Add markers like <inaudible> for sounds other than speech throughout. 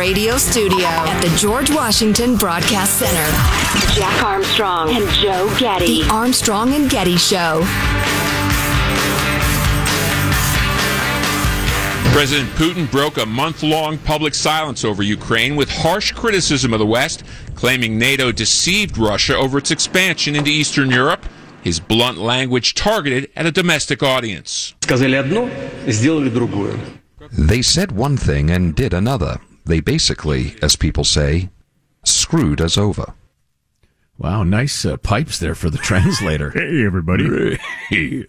radio studio at the George Washington Broadcast Center. Jack Armstrong and Joe Getty. The Armstrong and Getty Show. President Putin broke a month long public silence over Ukraine with harsh criticism of the West, claiming NATO deceived Russia over its expansion into Eastern Europe. His blunt language targeted at a domestic audience. They said one thing and did another. They basically, as people say, screwed us over. Wow, nice uh, pipes there for the <laughs> translator. <laughs> hey, everybody. <laughs> Hey,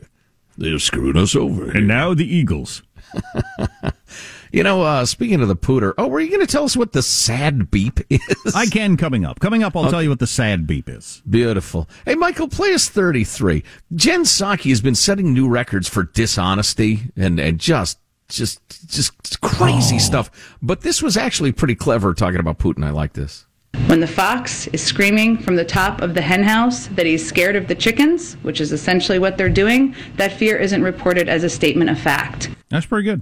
they're screwing us over. And now the Eagles. you know, uh, speaking of the pooter, oh, were you going to tell us what the sad beep is? I can coming up. Coming up, I'll okay. tell you what the sad beep is. Beautiful. Hey, Michael, play us 33. Jen Psaki has been setting new records for dishonesty and, and just just just crazy oh. stuff. But this was actually pretty clever talking about Putin. I like this. When the fox is screaming from the top of the henhouse that he's scared of the chickens, which is essentially what they're doing, that fear isn't reported as a statement of fact. That's pretty good.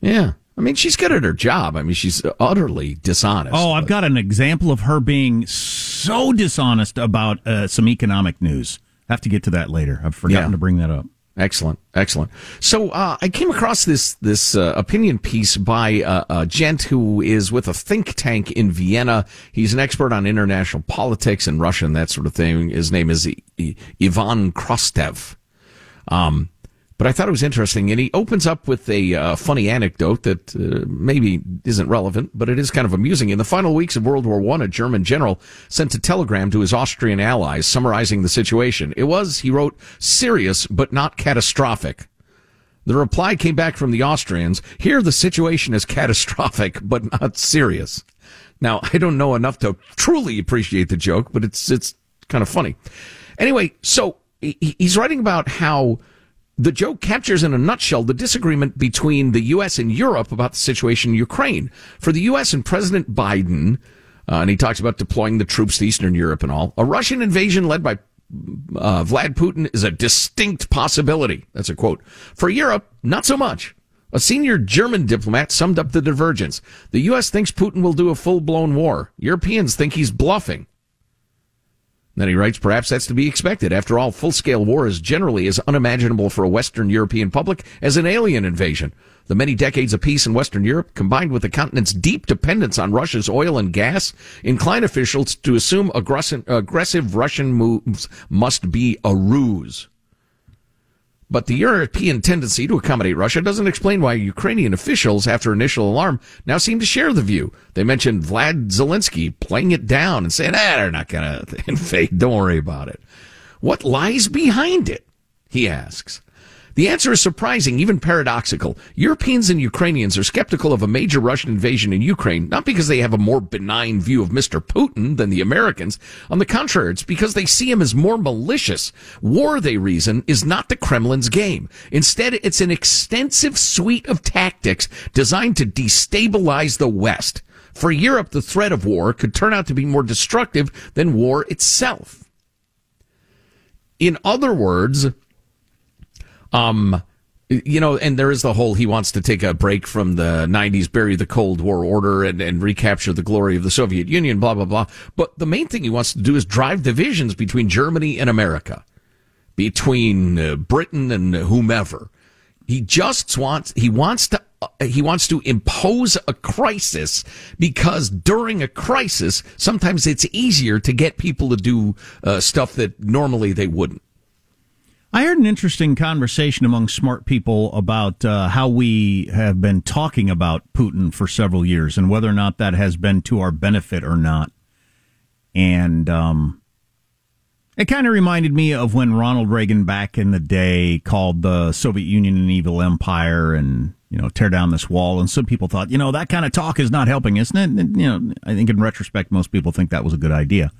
Yeah. I mean, she's good at her job. I mean, she's utterly dishonest. Oh, I've got an example of her being so dishonest about uh, some economic news. I have to get to that later. I've forgotten yeah. to bring that up. Excellent, excellent. So uh, I came across this this uh, opinion piece by uh, a gent who is with a think tank in Vienna. He's an expert on international politics and Russia and that sort of thing. His name is I- Ivan Krastev. Um, but I thought it was interesting. And he opens up with a uh, funny anecdote that uh, maybe isn't relevant, but it is kind of amusing. In the final weeks of World War One, a German general sent a telegram to his Austrian allies summarizing the situation. It was, he wrote, serious but not catastrophic. The reply came back from the Austrians. Here, the situation is catastrophic but not serious. Now, I don't know enough to truly appreciate the joke, but it's it's kind of funny. Anyway, so he's writing about how the joke captures in a nutshell the disagreement between the U.S. and Europe about the situation in Ukraine. For the U.S. and President Biden, uh, and he talks about deploying the troops to Eastern Europe and all, a Russian invasion led by uh, Vlad Putin is a distinct possibility. That's a quote. For Europe, not so much. A senior German diplomat summed up the divergence. The U.S. thinks Putin will do a full blown war. Europeans think he's bluffing. Then he writes, perhaps that's to be expected. After all, full-scale war is generally as unimaginable for a Western European public as an alien invasion. The many decades of peace in Western Europe, combined with the continent's deep dependence on Russia's oil and gas, incline officials to assume aggressive, aggressive Russian moves must be a ruse. But the European tendency to accommodate Russia doesn't explain why Ukrainian officials, after initial alarm, now seem to share the view. They mentioned Vlad Zelensky playing it down and saying, ah, they're not going <laughs> to invade. Don't worry about it. What lies behind it? He asks. The answer is surprising, even paradoxical. Europeans and Ukrainians are skeptical of a major Russian invasion in Ukraine, not because they have a more benign view of Mr. Putin than the Americans. On the contrary, it's because they see him as more malicious. War, they reason, is not the Kremlin's game. Instead, it's an extensive suite of tactics designed to destabilize the West. For Europe, the threat of war could turn out to be more destructive than war itself. In other words, um, you know, and there is the whole he wants to take a break from the 90s, bury the Cold War order, and, and recapture the glory of the Soviet Union, blah, blah, blah. But the main thing he wants to do is drive divisions between Germany and America, between uh, Britain and whomever. He just wants, he wants to, uh, he wants to impose a crisis because during a crisis, sometimes it's easier to get people to do uh, stuff that normally they wouldn't. I heard an interesting conversation among smart people about uh, how we have been talking about Putin for several years and whether or not that has been to our benefit or not. And um, it kind of reminded me of when Ronald Reagan back in the day called the Soviet Union an evil empire and you know tear down this wall. And some people thought, you know, that kind of talk is not helping, isn't it? And, you know, I think in retrospect, most people think that was a good idea.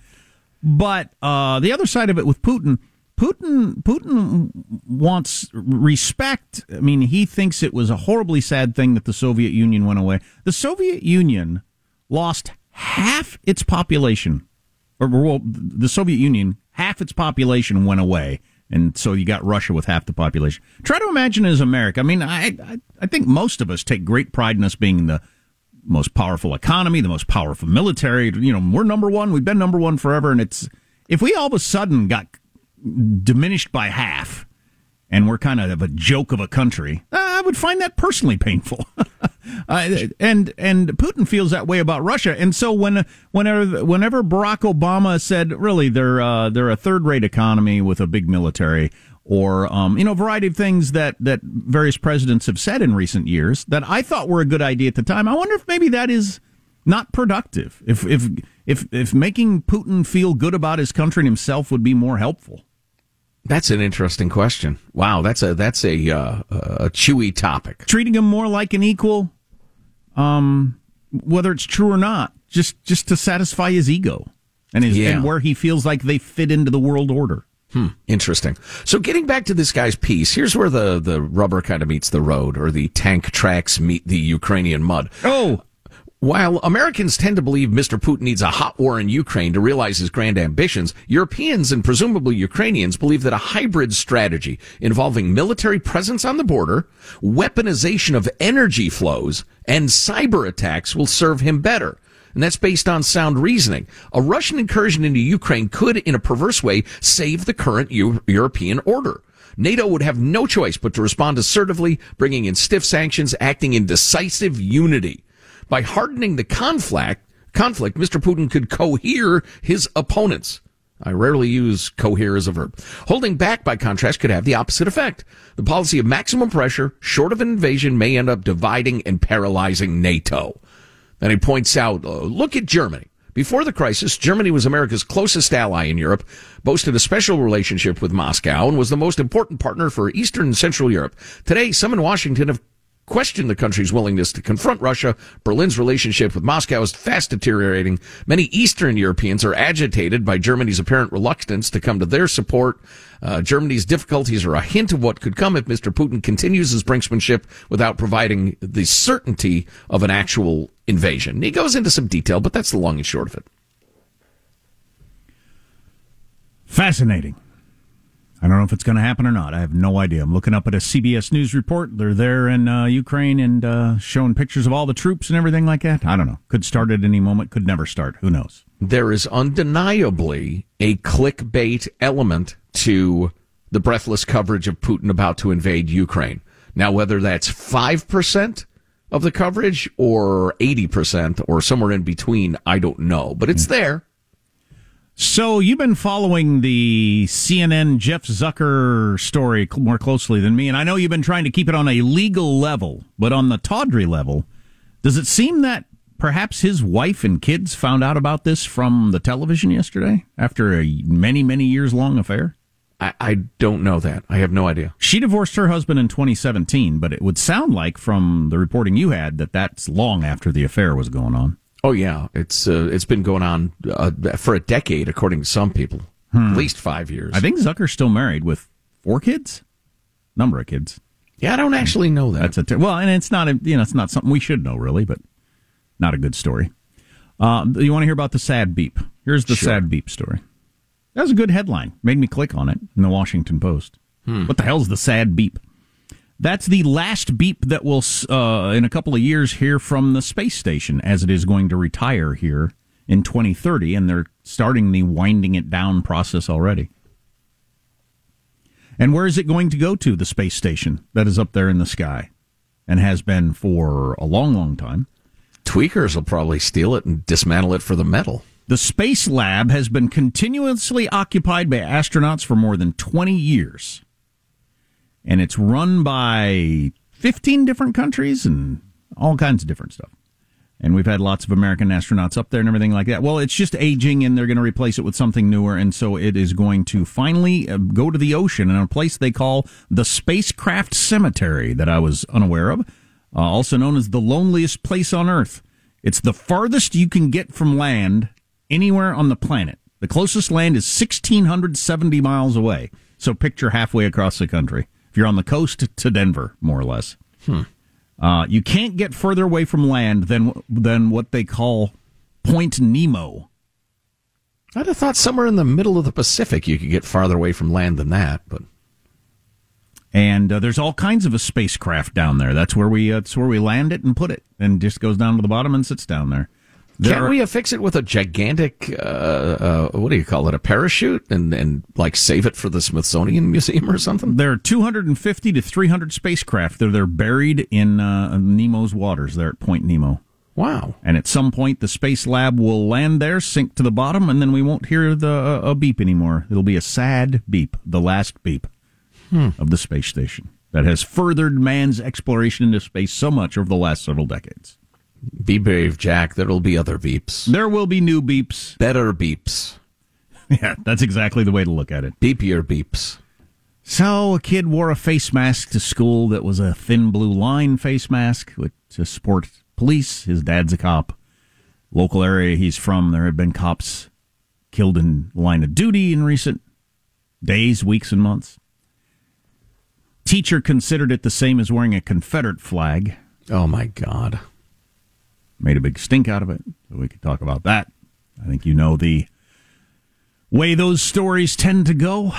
But uh, the other side of it with Putin Putin Putin wants respect. I mean, he thinks it was a horribly sad thing that the Soviet Union went away. The Soviet Union lost half its population, or well, the Soviet Union half its population went away, and so you got Russia with half the population. Try to imagine as America. I mean, I I, I think most of us take great pride in us being the most powerful economy, the most powerful military. You know, we're number one. We've been number one forever. And it's if we all of a sudden got diminished by half, and we're kind of a joke of a country, I would find that personally painful. <laughs> and and Putin feels that way about Russia. And so when whenever whenever Barack Obama said, really, they're uh, they're a third rate economy with a big military, or um, you know, a variety of things that that various presidents have said in recent years that I thought were a good idea at the time. I wonder if maybe that is not productive. If if if if making Putin feel good about his country and himself would be more helpful. That's an interesting question. Wow, that's a that's a uh, a chewy topic. Treating him more like an equal, um, whether it's true or not, just just to satisfy his ego and his Yeah. and where he feels like they fit into the world order. Hmm, interesting. So getting back to this guy's piece, here's where the, the rubber kind of meets the road, or the tank tracks meet the Ukrainian mud. Oh, While Americans tend to believe Mr. Putin needs a hot war in Ukraine to realize his grand ambitions, Europeans and presumably Ukrainians believe that a hybrid strategy involving military presence on the border, weaponization of energy flows, and cyber attacks will serve him better. And that's based on sound reasoning. A Russian incursion into Ukraine could, in a perverse way, save the current Eu- European order. NATO would have no choice but to respond assertively, bringing in stiff sanctions, acting in decisive unity. By hardening the conflict, conflict, Mr. Putin could cohere his opponents. I rarely use cohere as a verb. Holding back, by contrast, could have the opposite effect. The policy of maximum pressure, short of an invasion, may end up dividing and paralyzing NATO. Then he points out, uh, look at Germany. Before the crisis, Germany was America's closest ally in Europe, boasted a special relationship with Moscow, and was the most important partner for Eastern and Central Europe. Today, some in Washington have questioned the country's willingness to confront Russia. Berlin's relationship with Moscow is fast deteriorating. Many Eastern Europeans are agitated by Germany's apparent reluctance to come to their support. Uh, Germany's difficulties are a hint of what could come if Mr. Putin continues his brinksmanship without providing the certainty of an actual invasion. He goes into some detail, but that's the long and short of it. fascinating. I don't know if it's going to happen or not. I have no idea. I'm looking up at a CBS News report. They're there in uh, Ukraine and uh, showing pictures of all the troops and everything like that. I don't know. Could start at any moment. Could never start. Who knows? There is undeniably a clickbait element to the breathless coverage of Putin about to invade Ukraine. Now, whether that's 5% of the coverage or 80% or somewhere in between, I don't know, but it's there. So you've been following the CNN Jeff Zucker story more closely than me, and I know you've been trying to keep it on a legal level, but on the tawdry level, does it seem that perhaps his wife and kids found out about this from the television yesterday after a many, many years long affair? I, I don't know that. I have no idea. She divorced her husband in 2017, but it would sound like from the reporting you had that that's long after the affair was going on. Oh yeah, it's uh, it's been going on uh, for a decade, according to some people, at least five years. I think Zucker's still married with four kids, number of kids. yeah, I don't actually know that. That's a ter- well, and it's not a you know it's not something we should know really, but not a good story. Uh, you want to hear about the sad beep? Here's the sad beep story. That was a good headline. Made me click on it in the Washington Post. What the hell's the sad beep? That's the last beep that we'll uh, in a couple of years hear from the space station, as it is going to retire here in 2030, and they're starting the winding it down process already. And where is it going to go to, the space station that is up there in the sky and has been for a long, long time? Tweakers will probably steal it and dismantle it for the metal. The Space Lab has been continuously occupied by astronauts for more than 20 years. And it's run by 15 different countries and all kinds of different stuff. And we've had lots of American astronauts up there and everything like that. Well, it's just aging and they're going to replace it with something newer. And so it is going to finally uh, go to the ocean in a place they call the Spacecraft Cemetery that I was unaware of, uh, also known as the loneliest place on Earth. It's the farthest you can get from land anywhere on the planet. The closest land is 1,670 miles away. So picture halfway across the country. If you're on the coast to Denver, more or less. Uh, you can't get further away from land than than what they call Point Nemo. I'd have thought somewhere in the middle of the Pacific you could get farther away from land than that, but And uh, there's all kinds of a spacecraft down there. That's where we uh, that's where we land it and put it, and just goes down to the bottom and sits down there. There Can't are- we affix it with a gigantic, uh, uh, what do you call it, a parachute, and and like save it for the Smithsonian <laughs> Museum or something? There are 250 to 300 spacecraft. They're they're buried in uh, Nemo's waters there at Point Nemo. Wow. And at some point, the space lab will land there, sink to the bottom, and then we won't hear the uh, a beep anymore. It'll be a sad beep, the last beep of the space station that has furthered man's exploration into space so much over the last several decades. Be brave, Jack. There'll be other beeps. There will be new beeps. Better beeps. <laughs> Yeah, that's exactly the way to look at it. Beepier beeps. So a kid wore a face mask to school that was a thin blue line face mask to support police. His dad's a cop. Local area he's from, there have been cops killed in line of duty in recent days, weeks, and months. Teacher considered it the same as wearing a Confederate flag. Oh my God. Made a big stink out of it. So we could talk about that. I think you know the way those stories tend to go.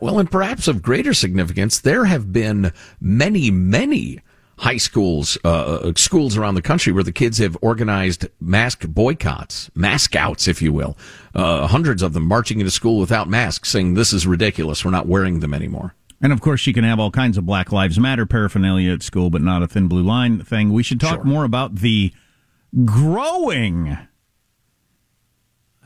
Well, and perhaps of greater significance, there have been many, many high schools, uh, schools around the country where the kids have organized mask boycotts, mask outs, if you will. Uh, hundreds of them marching into school without masks, saying this is ridiculous. We're not wearing them anymore. And of course, you can have all kinds of Black Lives Matter paraphernalia at school, but not a thin blue line thing. We should talk Sure. more about the growing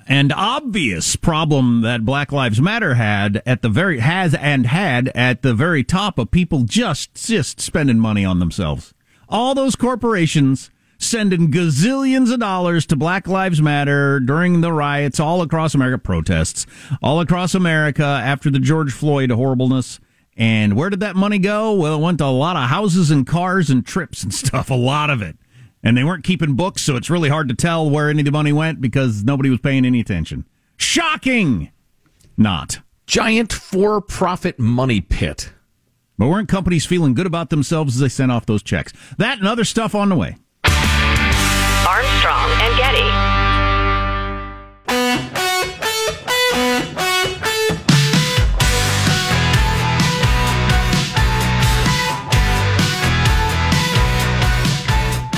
and obvious problem that Black Lives Matter had at the very has and had at the very top of people just just spending money on themselves. All those corporations sending gazillions of dollars to Black Lives Matter during the riots all across America, protests all across America after the George Floyd horribleness. And where did that money go? Well, it went to a lot of houses and cars and trips and stuff, a lot of it. And they weren't keeping books, so it's really hard to tell where any of the money went because nobody was paying any attention. Shocking! Not. Giant for profit money pit. But weren't companies feeling good about themselves as they sent off those checks? That and other stuff on the way. Armstrong and Getty.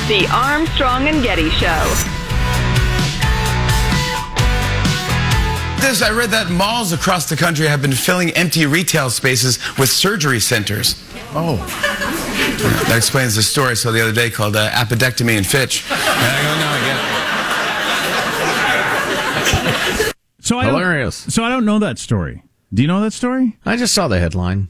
The Armstrong and Getty Show. This, I read that malls across the country have been filling empty retail spaces with surgery centers. Oh. That explains the story I saw the other day called uh, Appendectomy and Fitch. And I go, no, I get it. So I Hilarious. So I don't know that story. Do you know that story? I just saw the headline.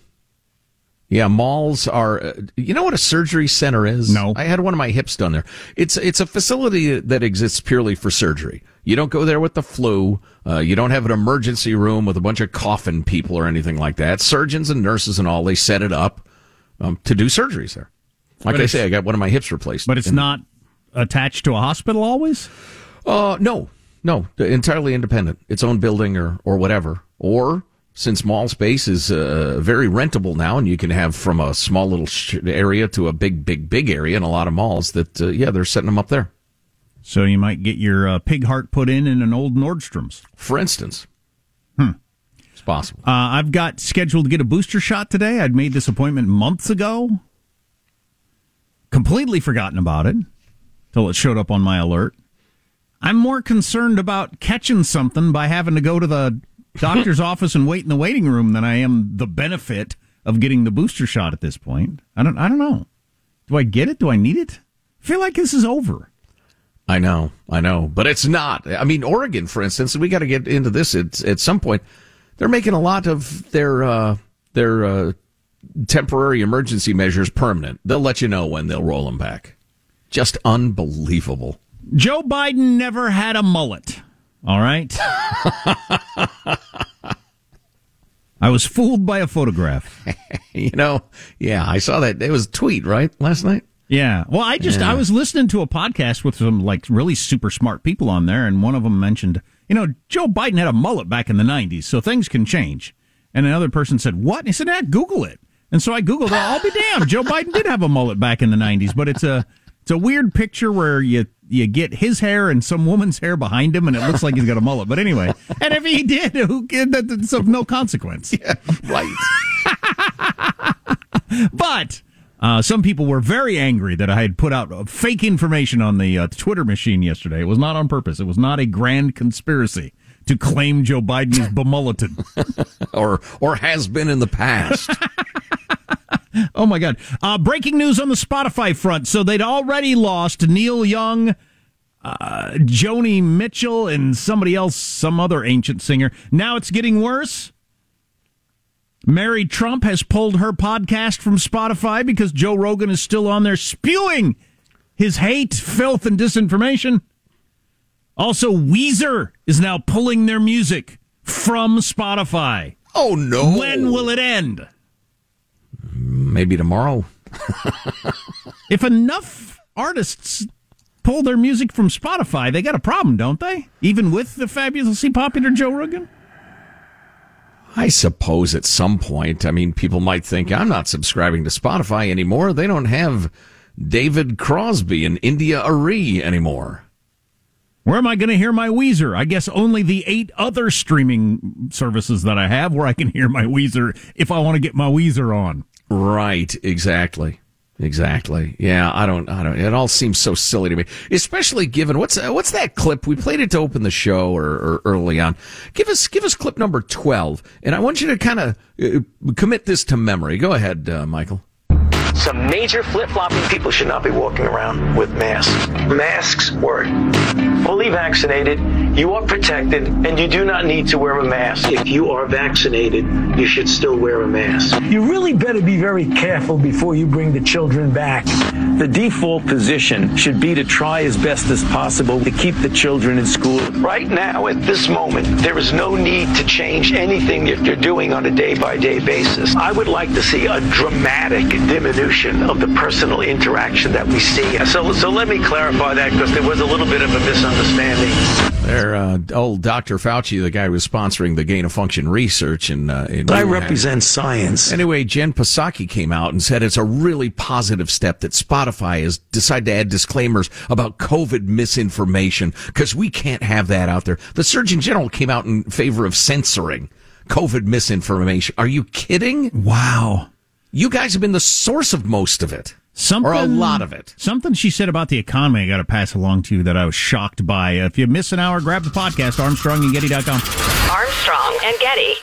Yeah, malls are. Uh, you know what a surgery center is? No. I had one of my hips done there. It's it's a facility that exists purely for surgery. You don't go there with the flu. Uh, you don't have an emergency room with a bunch of coffin people or anything like that. Surgeons and nurses and all they set it up um, to do surgeries there. Like But I say, I got one of my hips replaced. But it's And- not attached to a hospital always? Uh, no, no, entirely independent. Its own building or or whatever. Or since mall space is uh, very rentable now, and you can have from a small little sh- area to a big, big, big area in a lot of malls. That uh, yeah, they're setting them up there. So you might get your uh, pig heart put in in an old Nordstrom's. For instance, hmm, it's possible. Uh, I've got scheduled to get a booster shot today. I'd made this appointment months ago. Completely forgotten about it till it showed up on my alert. I'm more concerned about catching something by having to go to the doctor's office and wait in the waiting room than I am the benefit of getting the booster shot at this point. I don't I don't know. Do I get it? Do I need it? I feel like this is over. I know, I know, but it's not. I mean, Oregon, for instance, we got to get into this at, at some point. They're making a lot of their uh, their uh, temporary emergency measures permanent. They'll let you know when they'll roll them back. Just unbelievable. Joe Biden never had a mullet. All right. I was fooled by a photograph. <laughs> You know, yeah, I saw that. It was a tweet, right, last night? Yeah. Well, I just I was listening to a podcast with some like really super smart people on there, and one of them mentioned, you know, Joe Biden had a mullet back in the '90s, so things can change. And another person said, "What?" And he said, "Ah, Google it." And so I googled it. I'll be damned. Joe Biden did have a mullet back in the '90s, but it's a it's a weird picture where you you get his hair and some woman's hair behind him, and it looks like he's got a mullet. But anyway, <laughs> and if he did, who that- that's of no consequence. <laughs> Right. <laughs> but uh, some people were very angry that I had put out fake information on the uh, Twitter machine yesterday. It was not on purpose. It was not a grand conspiracy to claim Joe Biden is bemulleted. or or has been in the past. <laughs> oh my God! Uh, breaking news on the Spotify front. So they'd already lost Neil Young. Uh, Joni Mitchell and somebody else, some other ancient singer. Now it's getting worse. Mary Trump has pulled her podcast from Spotify because Joe Rogan is still on there spewing his hate, filth, and disinformation. Also, Weezer is now pulling their music from Spotify. Oh, no. When will it end? Maybe tomorrow. if enough artists pull their music from Spotify, they got a problem, don't they? Even with the fabulously popular Joe Rogan? I suppose at some point, I mean, people might think I'm not subscribing to Spotify anymore. They don't have David Crosby and India.Arie anymore. Where am I going to hear my Weezer? I guess only the eight other streaming services that I have where I can hear my Weezer if I want to get my Weezer on. Right, exactly. Exactly. Yeah, I don't. I don't. It all seems so silly to me, especially given what's uh, what's that clip we played it to open the show or, or early on. Give us give us clip number twelve, and I want you to kind of uh, commit this to memory. Go ahead, uh, Michael some major flip-flopping people should not be walking around with masks. Masks work. Fully vaccinated, you are protected, and you do not need to wear a mask. If you are vaccinated, you should still wear a mask. You really better be very careful before you bring the children back. The default position should be to try as best as possible to keep the children in school. Right now, at this moment, there is no need to change anything that you're doing on a day-by-day basis. I would like to see a dramatic diminution of the personal interaction that we see. So, so let me clarify that because there was a little bit of a misunderstanding. There, uh, old Dr. Fauci, the guy who was sponsoring the gain of function research, and uh, in I represent science. Anyway, Jen Psaki came out and said it's a really positive step that Spotify has decided to add disclaimers about COVID misinformation because we can't have that out there. The Surgeon General came out in favor of censoring COVID misinformation. Are you kidding? Wow. You guys have been the source of most of it. Something, or a lot of it. Something she said about the economy I got to pass along to you that I was shocked by. Uh, if you miss an hour, grab the podcast, ArmstrongandGetty.com. Armstrong and Getty.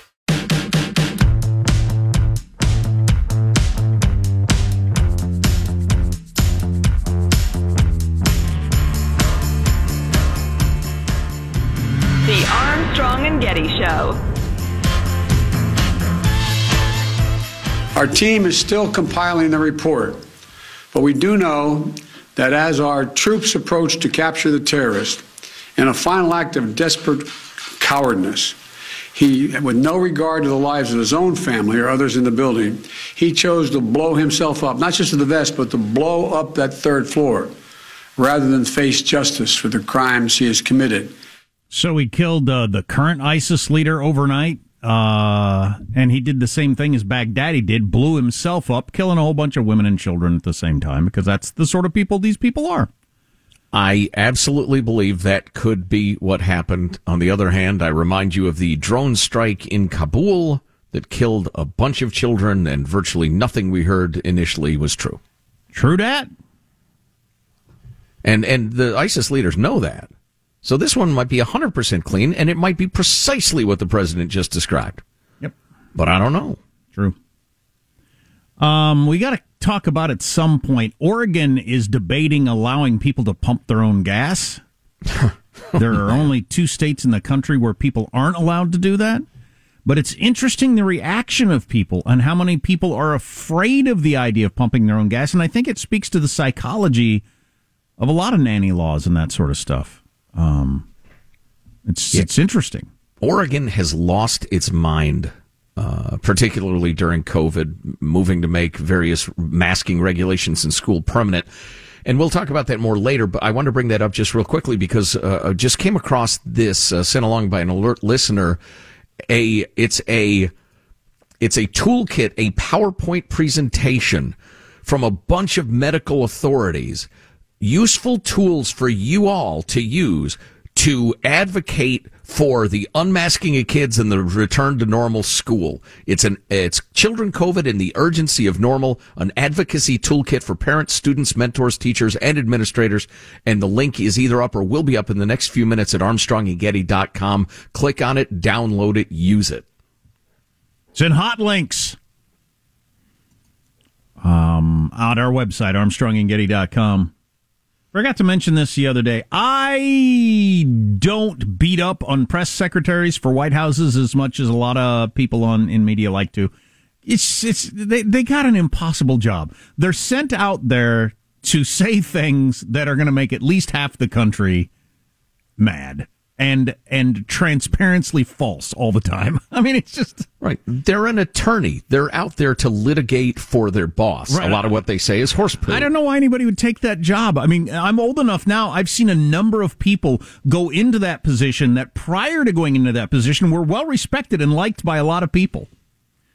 Our team is still compiling the report, but we do know that as our troops approach to capture the terrorist, in a final act of desperate cowardness, he, with no regard to the lives of his own family or others in the building, he chose to blow himself up, not just to the vest, but to blow up that third floor rather than face justice for the crimes he has committed. So he killed uh, the current ISIS leader overnight? Uh, and he did the same thing as Baghdadi did, blew himself up, killing a whole bunch of women and children at the same time, because that's the sort of people these people are. I absolutely believe that could be what happened. On the other hand, I remind you of the drone strike in Kabul that killed a bunch of children, and virtually nothing we heard initially was true. True that. And and the ISIS leaders know that. So this one might be 100% clean, and it might be precisely what the president just described. Yep. But I don't know. True. Um, we got to talk about at some point. Oregon is debating allowing people to pump their own gas. <laughs> there are only two states in the country where people aren't allowed to do that. But it's interesting the reaction of people and how many people are afraid of the idea of pumping their own gas. And I think it speaks to the psychology of a lot of nanny laws and that sort of stuff. Um, it's yeah. it's interesting. Oregon has lost its mind, uh, particularly during COVID, moving to make various masking regulations in school permanent. And we'll talk about that more later, but I want to bring that up just real quickly because uh, I just came across this uh, sent along by an alert listener. A it's a it's a toolkit, a PowerPoint presentation from a bunch of medical authorities useful tools for you all to use to advocate for the unmasking of kids and the return to normal school. It's an it's children COVID and the urgency of normal, an advocacy toolkit for parents, students, mentors, teachers, and administrators. And the link is either up or will be up in the next few minutes at armstrongandgetty.com. Click on it, download it, use it. It's in hot links. Um, on our website, armstrongandgetty.com. Forgot to mention this the other day. I don't beat up on press secretaries for White Houses as much as a lot of people on in media like to. It's it's they they got an impossible job. They're sent out there to say things that are going to make at least half the country mad and and transparently false all the time. <laughs> I mean, it's just right. They're an attorney. They're out there to litigate for their boss. Right. A lot of what they say is horse poo. I don't know why anybody would take that job. I mean, I'm old enough now. I've seen a number of people go into that position that prior to going into that position were well respected and liked by a lot of people.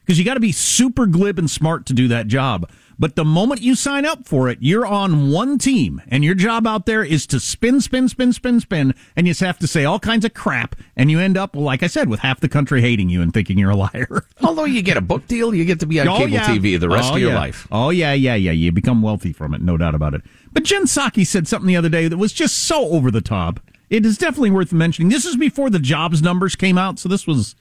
Because you got to be super glib and smart to do that job. But the moment you sign up for it, you're on one team, and your job out there is to spin, spin, spin, spin, spin, and you just have to say all kinds of crap, and you end up, like I said, with half the country hating you and thinking you're a liar. <laughs> Although you get a book deal, you get to be on oh, cable yeah. TV the rest oh, of your yeah. life. Oh yeah, yeah, yeah. You become wealthy from it, no doubt about it. But Jen Psaki said something the other day that was just so over the top. It is definitely worth mentioning. This is before the jobs numbers came out, so this was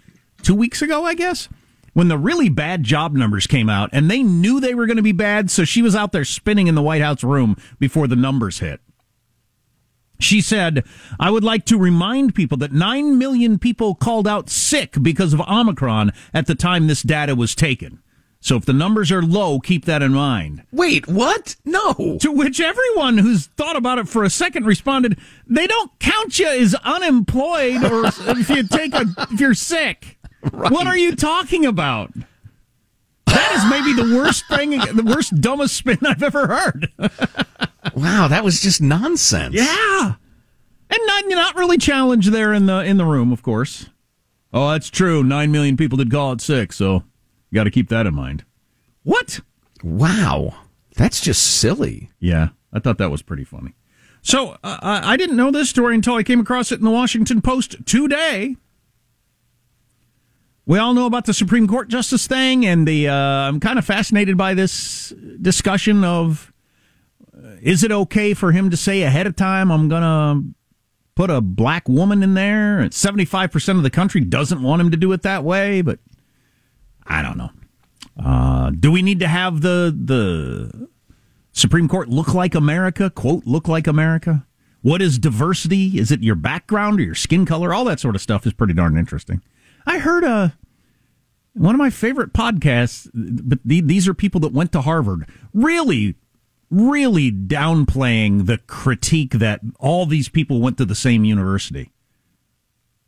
two weeks ago, I guess when the really bad job numbers came out and they knew they were going to be bad, so she was out there spinning in the White House room before the numbers hit. She said, I would like to remind people that 9 million people called out sick because of Omicron at the time this data was taken. So if the numbers are low, keep that in mind. Wait, what? No. To which everyone who's thought about it for a second responded, they don't count you as unemployed or if you take a, if you're sick. Right. What are you talking about? That is maybe the worst thing, the worst, dumbest spin I've ever heard. wow, that was just nonsense. Yeah, and not not really challenged there in the in the room, of course. Oh, that's true. Nine million people did call it sick, so you got to keep that in mind. What? Wow, that's just silly. Yeah, I thought that was pretty funny. So uh, I didn't know this story until I came across it in the Washington Post today. We all know about the Supreme Court justice thing, and the uh, I'm kind of fascinated by this discussion of uh, is it okay for him to say ahead of time I'm gonna put a black woman in there? Seventy five percent of the country doesn't want him to do it that way, but I don't know. Uh, do we need to have the the Supreme Court look like America? Quote, look like America. What is diversity? Is it your background or your skin color? All that sort of stuff is pretty darn interesting. I heard a uh, one of my favorite podcasts, but these are people that went to Harvard. Really, really downplaying the critique that all these people went to the same university.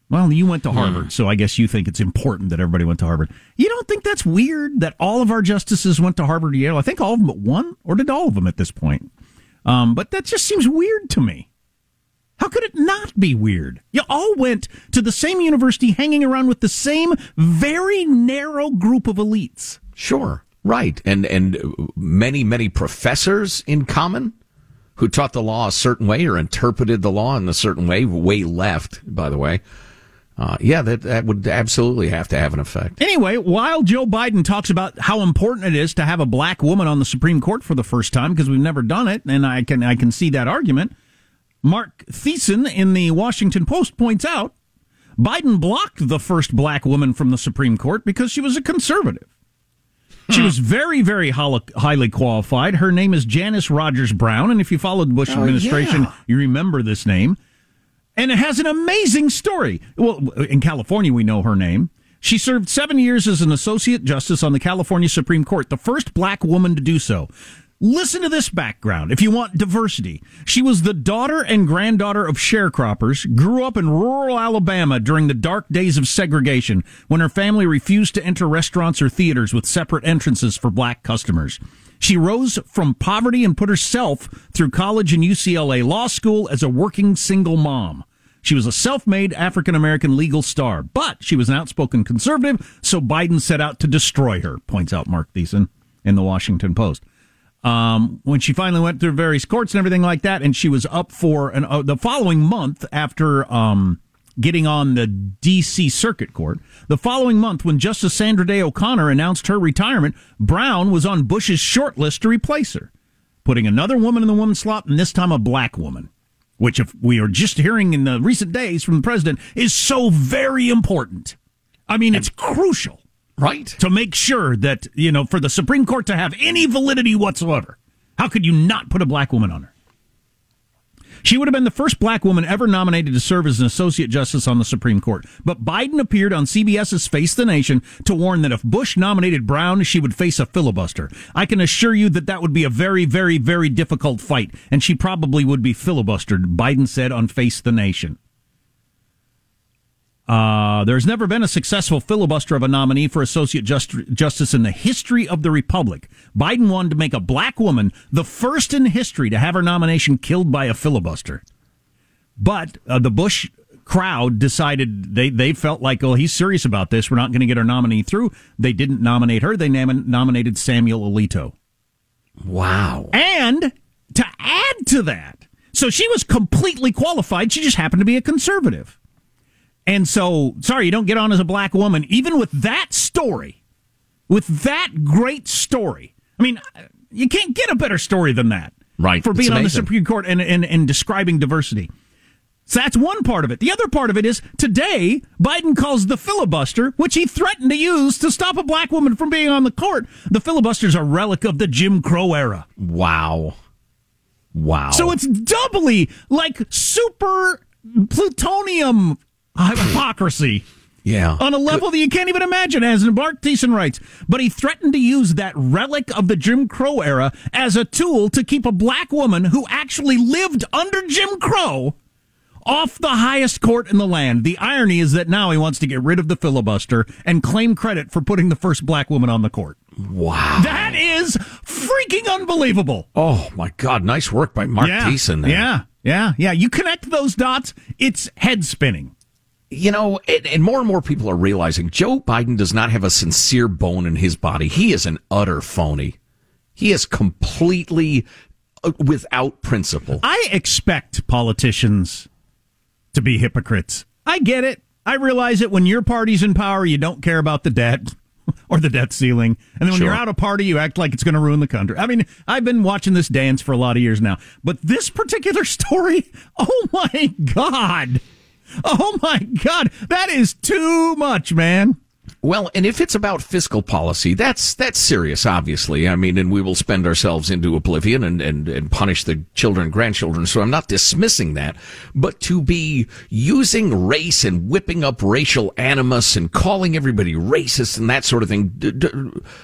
Well, you went to hmm. Harvard, hmm. so I guess you think it's important that everybody went to Harvard. You don't think that's weird that all of our justices went to Harvard or Yale? I think all of them but one, or did all of them at this point? Um, but that just seems weird to me. How could it not be weird? You all went to the same university hanging around with the same very narrow group of elites. Sure. Right. And and many many professors in common who taught the law a certain way or interpreted the law in a certain way, way left, by the way. Uh, yeah, that, that would absolutely have to have an effect. Anyway, while Joe Biden talks about how important it is to have a black woman on the Supreme Court for the first time, because we've never done it, and I can I can see that argument. Mark Thiessen in the Washington Post points out Biden blocked the first black woman from the Supreme Court because she was a conservative. She was hmm. very, very highly qualified. Her name is Janice Rogers Brown, and if you followed the Bush oh, administration, yeah. you remember this name. And it has an amazing story. Well, in California, we know her name. She served seven years as an associate justice on the California Supreme Court, the first black woman to do so. Listen to this background if you want diversity. She was the daughter and granddaughter of sharecroppers, grew up in rural Alabama during the dark days of segregation when her family refused to enter restaurants or theaters with separate entrances for black customers. She rose from poverty and put herself through college and UCLA law school as a working single mom. She was a self-made African American legal star, but she was an outspoken conservative, so Biden set out to destroy her, points out Mark Thiessen in the Washington Post um, when she finally went through various courts and everything like that, and she was up for an, uh, the following month after um, getting on the D.C. Circuit Court. The following month, when Justice Sandra Day O'Connor announced her retirement, Brown was on Bush's short list to replace her, putting another woman in the woman's slot, and this time a black woman, which, if we are just hearing in the recent days from the president, is so very important. I mean, it's crucial. Right. To make sure that, you know, for the Supreme Court to have any validity whatsoever. How could you not put a black woman on her? She would have been the first black woman ever nominated to serve as an associate justice on the Supreme Court. But Biden appeared on CBS's Face the Nation to warn that if Bush nominated Brown, she would face a filibuster. I can assure you that that would be a very, very, very difficult fight, and she probably would be filibustered, Biden said on Face the Nation. Uh, there's never been a successful filibuster of a nominee for associate just, justice in the history of the republic. Biden wanted to make a black woman the first in history to have her nomination killed by a filibuster. But uh, the Bush crowd decided they, they felt like, oh, he's serious about this. We're not going to get our nominee through. They didn't nominate her. They nam- nominated Samuel Alito. Wow. And to add to that, so she was completely qualified. She just happened to be a conservative. And so, sorry, you don't get on as a black woman, even with that story, with that great story. I mean, you can't get a better story than that. Right. For being on the. Supreme Court and, and, and describing diversity. So that's one part of it. The other part of it is today, Biden calls the filibuster, which he threatened to use to stop a black woman from being on the court. The filibuster's a relic of the Jim Crow era. Wow. Wow. So it's doubly like super plutonium hypocrisy. Yeah. On a level that you can't even imagine, as Mark Thiessen writes. But he threatened to use that relic of the Jim Crow era as a tool to keep a black woman who actually lived under Jim Crow off the highest court in the land. The irony is that now he wants to get rid of the filibuster and claim credit for putting the first black woman on the court. Wow. That is freaking unbelievable. Oh my God! Nice work by Mark yeah, Thiessen. There. Yeah, yeah, yeah. You connect those dots, it's head spinning. You know, and, and more and more people are realizing Joe Biden does not have a sincere bone in his body. He is an utter phony. He is completely uh, without principle. I expect politicians to be hypocrites. I get it. I realize it when your party's in power, you don't care about the debt <laughs> or the debt ceiling. And then when Sure. you're out of party, you act like it's going to ruin the country. I mean, I've been watching this dance for a lot of years now. But this particular <laughs> story, oh my God. Oh my God. That is too much, man. Well, and if it's about fiscal policy, that's that's serious, obviously. I mean, and we will spend ourselves into oblivion and, and, and punish the children and grandchildren. So I'm not dismissing that. But to be using race and whipping up racial animus and calling everybody racist and that sort of thing, d- d-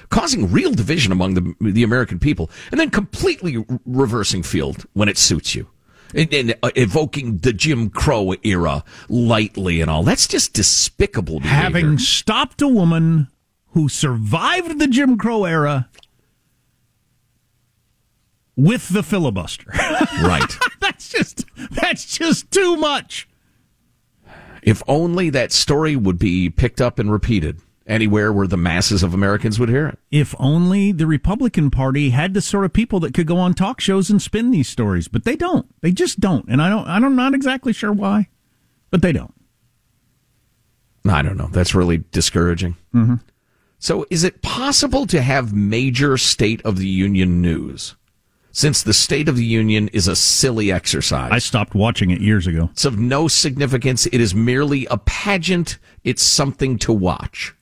causing real division among the the American people, and then completely reversing field when it suits you. And, and uh, evoking the Jim Crow era lightly and all. That's just despicable behavior. Having stopped a woman who survived the Jim Crow era with the filibuster. <laughs> right. that's just that's just too much. If only that story would be picked up and repeated anywhere where the masses of Americans would hear it. If only the Republican Party had the sort of people that could go on talk shows and spin these stories, but they don't. They just don't, and I don't. I'm not exactly sure why, but they don't. I don't know. That's really discouraging. Mm-hmm. So, is it possible to have major State of the Union news? Since the State of the Union is a silly exercise. I stopped watching it years ago. It's of no significance. It is merely a pageant. It's something to watch.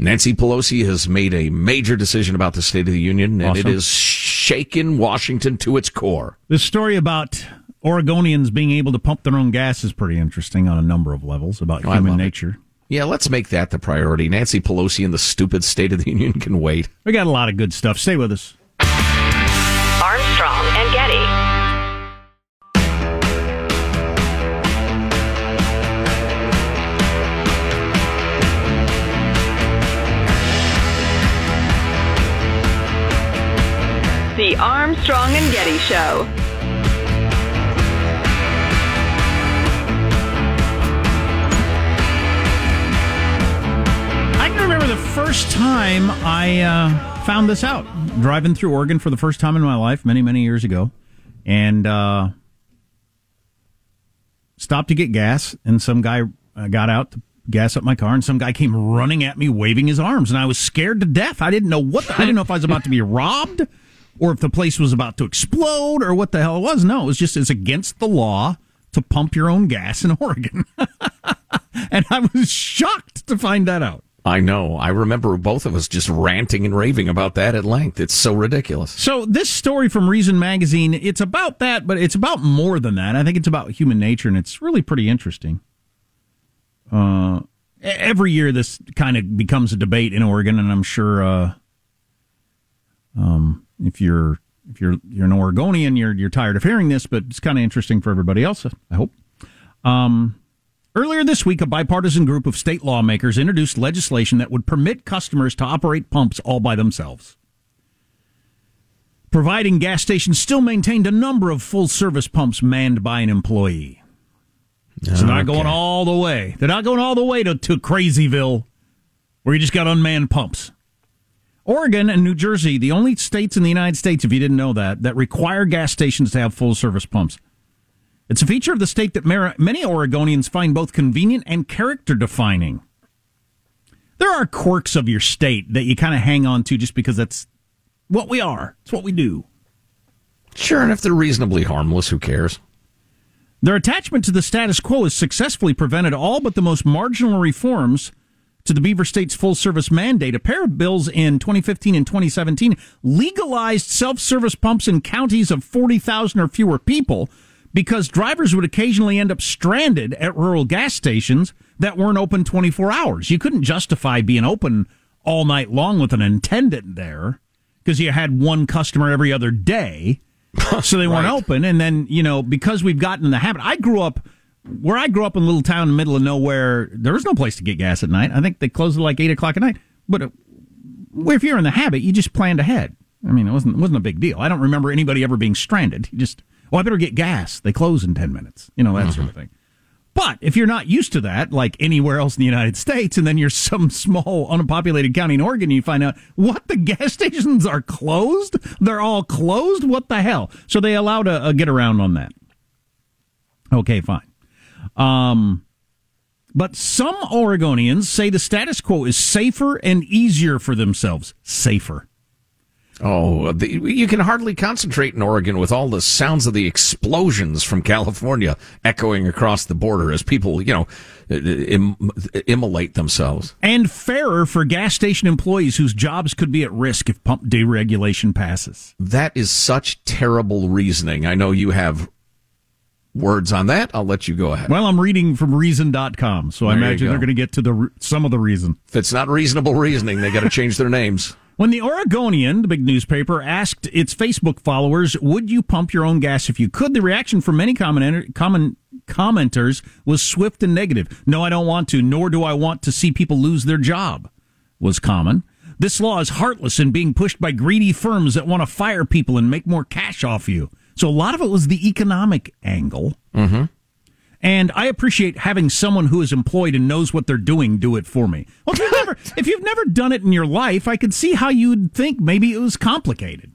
Nancy Pelosi has made a major decision about the State of the Union, and it Awesome. has shaken Washington to its core. This story about Oregonians being able to pump their own gas is pretty interesting on a number of levels about Oh, human love it. nature. Yeah, let's make that the priority. Nancy Pelosi and the stupid State of the Union can wait. We got a lot of good stuff. Stay with us. Armstrong and Getty. The Armstrong and Getty Show. I can remember the first time I uh, found this out driving through Oregon for the first time in my life many, many years ago. And uh, stopped to get gas, and some guy uh, got out to gas up my car, and some guy came running at me, waving his arms, and I was scared to death. I didn't know what. The, I didn't know if I was about to be robbed, or if the place was about to explode, or what the hell it was. No, it was just it's against the law to pump your own gas in <laughs> Oregon, and I was shocked to find that out. I know. I remember both of us just ranting and raving about that at length. It's so ridiculous. So this story from Reason Magazine, it's about that, but it's about more than that. I think it's about human nature, and it's really pretty interesting. Uh, every year this kind of becomes a debate in Oregon, and I'm sure, uh, um, if you're if you're you're an Oregonian, you're you're tired of hearing this, but it's kind of interesting for everybody else. I hope. Um, Earlier this week, a bipartisan group of state lawmakers introduced legislation that would permit customers to operate pumps all by themselves. Providing gas stations still maintained a number of full service pumps manned by an employee. So they're not going all the way. They're not going all the way to, to Crazyville, where you just got unmanned pumps. Oregon and New Jersey, the only states in the United States, if you didn't know that, that require gas stations to have full service pumps. It's a feature of the state that many Oregonians find both convenient and character defining. There are quirks of your state that you kind of hang on to just because that's what we are. It's what we do. Sure, and if they're reasonably harmless, who cares? Their attachment to the status quo has successfully prevented all but the most marginal reforms to the Beaver State's full service mandate. A pair of bills in 2015 and 2017 legalized self service pumps in counties of 40,000 or fewer people because drivers would occasionally end up stranded at rural gas stations that weren't open 24 hours. You couldn't justify being open all night long with an attendant there because you had one customer every other day. <laughs> so they weren't open. And then, you know, because we've gotten in the habit, I grew up where I grew up in a little town in the middle of nowhere. There was no place to get gas at night. I think they closed at like eight o'clock at night. But uh, if you're in the habit, you just planned ahead. I mean, it wasn't it wasn't a big deal. I don't remember anybody ever being stranded. You just well, I better get gas. They close in 10 minutes. You know, that mm-hmm. sort of thing. But if you're not used to that, like anywhere else in the United States, and then you're some small unpopulated county in Oregon, you find out what the gas <laughs> stations are closed. They're all closed. What the hell? So they allowed a, a get around on that. Okay, fine. Um, but some Oregonians say the status quo is safer and easier for themselves. Safer. Oh, the, you can hardly concentrate in Oregon with all the sounds of the explosions from California echoing across the border as people, you know, Im- immolate themselves. And fairer for gas station employees whose jobs could be at risk if pump deregulation passes. That is such terrible reasoning. I know you have words on that. I'll let you go ahead. Well, I'm reading from reason.com, so there I imagine they're going to get to the some of the reason. If it's not reasonable reasoning, they got to change their names. <laughs> When the Oregonian, the big newspaper, asked its Facebook followers, would you pump your own gas if you could, the reaction from many comment, comment, commenters was swift and negative. No, I don't want to, nor do I want to see people lose their job, was common. This law is heartless and being pushed by greedy firms that want to fire people and make more cash off you. So a lot of it was the economic angle. Mm-hmm. And I appreciate having someone who is employed and knows what they're doing do it for me. Well, if you've never, <laughs> if you've never done it in your life, I could see how you'd think maybe it was complicated.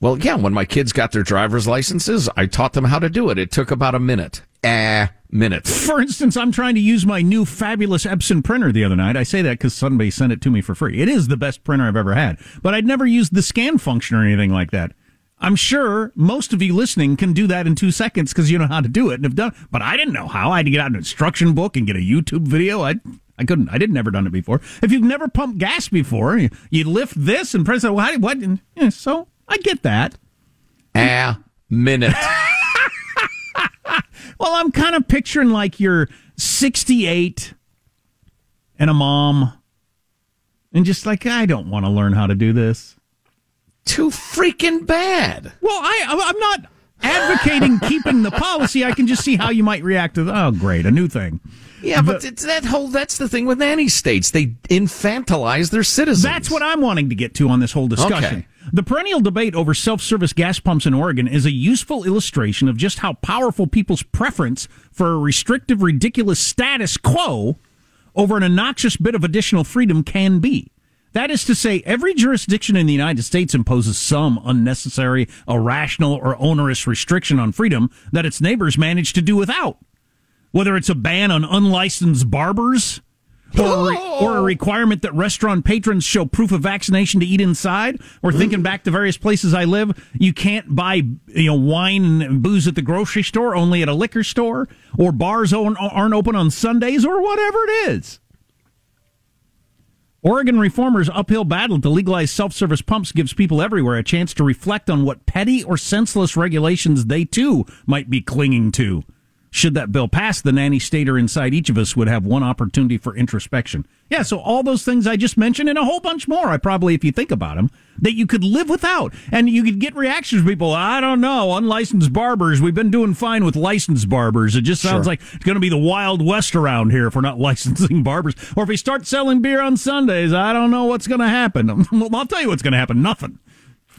Well, yeah, when my kids got their driver's licenses, I taught them how to do it. It took about a minute. A minute. For instance, I'm trying to use my new fabulous Epson printer the other night. I say that because somebody sent it to me for free. It is the best printer I've ever had, but I'd never used the scan function or anything like that. I'm sure most of you listening can do that in two seconds because you know how to do it and have done. But I didn't know how. I had to get out an instruction book and get a YouTube video. I I couldn't. I didn't never done it before. If you've never pumped gas before, you, you lift this and press it. What? What? And, yeah, so I get that. A minute. <laughs> well, I'm kind of picturing like you're 68 and a mom, and just like I don't want to learn how to do this too freaking bad. Well, I I'm not advocating keeping the policy. I can just see how you might react to. Oh, great, a new thing. Yeah, but, but that whole that's the thing with nanny states. They infantilize their citizens. That's what I'm wanting to get to on this whole discussion. Okay. The perennial debate over self-service gas pumps in Oregon is a useful illustration of just how powerful people's preference for a restrictive, ridiculous status quo over an obnoxious bit of additional freedom can be. That is to say, every jurisdiction in the United States imposes some unnecessary, irrational, or onerous restriction on freedom that its neighbors manage to do without. Whether it's a ban on unlicensed barbers or, a or a oh! requirement that restaurant patrons show proof of vaccination to eat inside, or thinking back to various places I live, you can't buy you know wine and booze at the grocery store, only at a liquor store, or bars aren't aren't open on Sundays, or whatever it is. Oregon reformers' uphill battle to legalize self service pumps gives people everywhere a chance to reflect on what petty or senseless regulations they too might be clinging to. Should that bill pass, the nanny stater inside each of us would have one opportunity for introspection. Yeah, so all those things I just mentioned and a whole bunch more, I probably, if you think about them, that you could live without. And you could get reactions from people, I don't know, unlicensed barbers. We've been doing fine with licensed barbers. It just sounds Sure. like it's going to be the Wild West around here if we're not <laughs> licensing barbers. Or if we start selling beer on Sundays, I don't know what's going to happen. <laughs> I'll tell you what's going to happen nothing.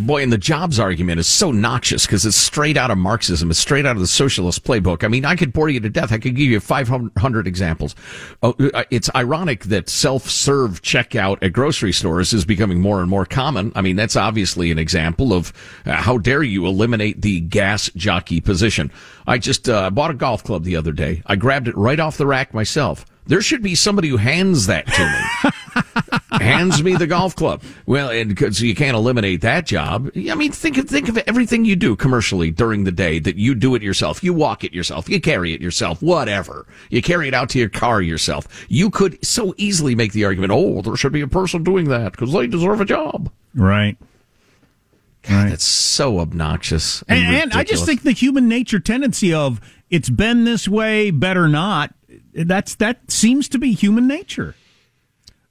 Boy, and the jobs argument is so noxious because it's straight out of Marxism. It's straight out of the socialist playbook. I mean, I could bore you to death. I could give you 500 examples. Oh, uh, it's ironic that self-serve checkout at grocery stores is becoming more and more common. I mean, that's obviously an example of uh, how dare you eliminate the gas jockey position. I just uh, bought a golf club the other day. I grabbed it right off the rack myself. There should be somebody who hands that to me. <laughs> hands me the golf club. Well, and 'cause you can't eliminate that job. I mean, think of think of everything you do commercially during the day that you do it yourself. You walk it yourself. You carry it yourself. Whatever. You carry it out to your car yourself. You could so easily make the argument, "Oh, there should be a person doing that because they deserve a job." Right. God, that's so obnoxious. And, And, and I just think the human nature tendency of it's been this way, better not. That's that seems to be human nature.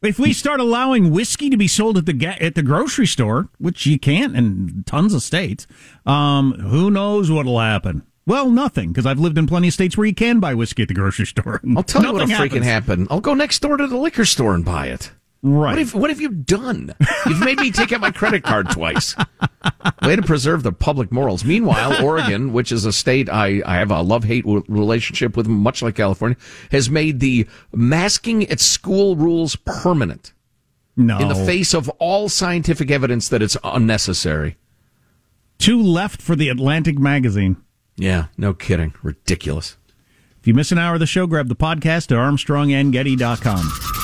If we start allowing whiskey to be sold at the ga- at the grocery store, which you can't in tons of states, um, who knows what'll happen? Well, nothing, because I've lived in plenty of states where you can buy whiskey at the grocery store. I'll tell you what'll freaking happen. I'll go next door to the liquor store and buy it. Right. What have, what have you done? You've made me take out my credit card twice. Way to preserve the public morals. Meanwhile, Oregon, which is a state I, I have a love hate relationship with, much like California, has made the masking at school rules permanent No. in the face of all scientific evidence that it's unnecessary. Too left for the Atlantic magazine. Yeah, no kidding. Ridiculous. If you miss an hour of the show, grab the podcast at armstrongandgetty.com. Armstrong and Getty.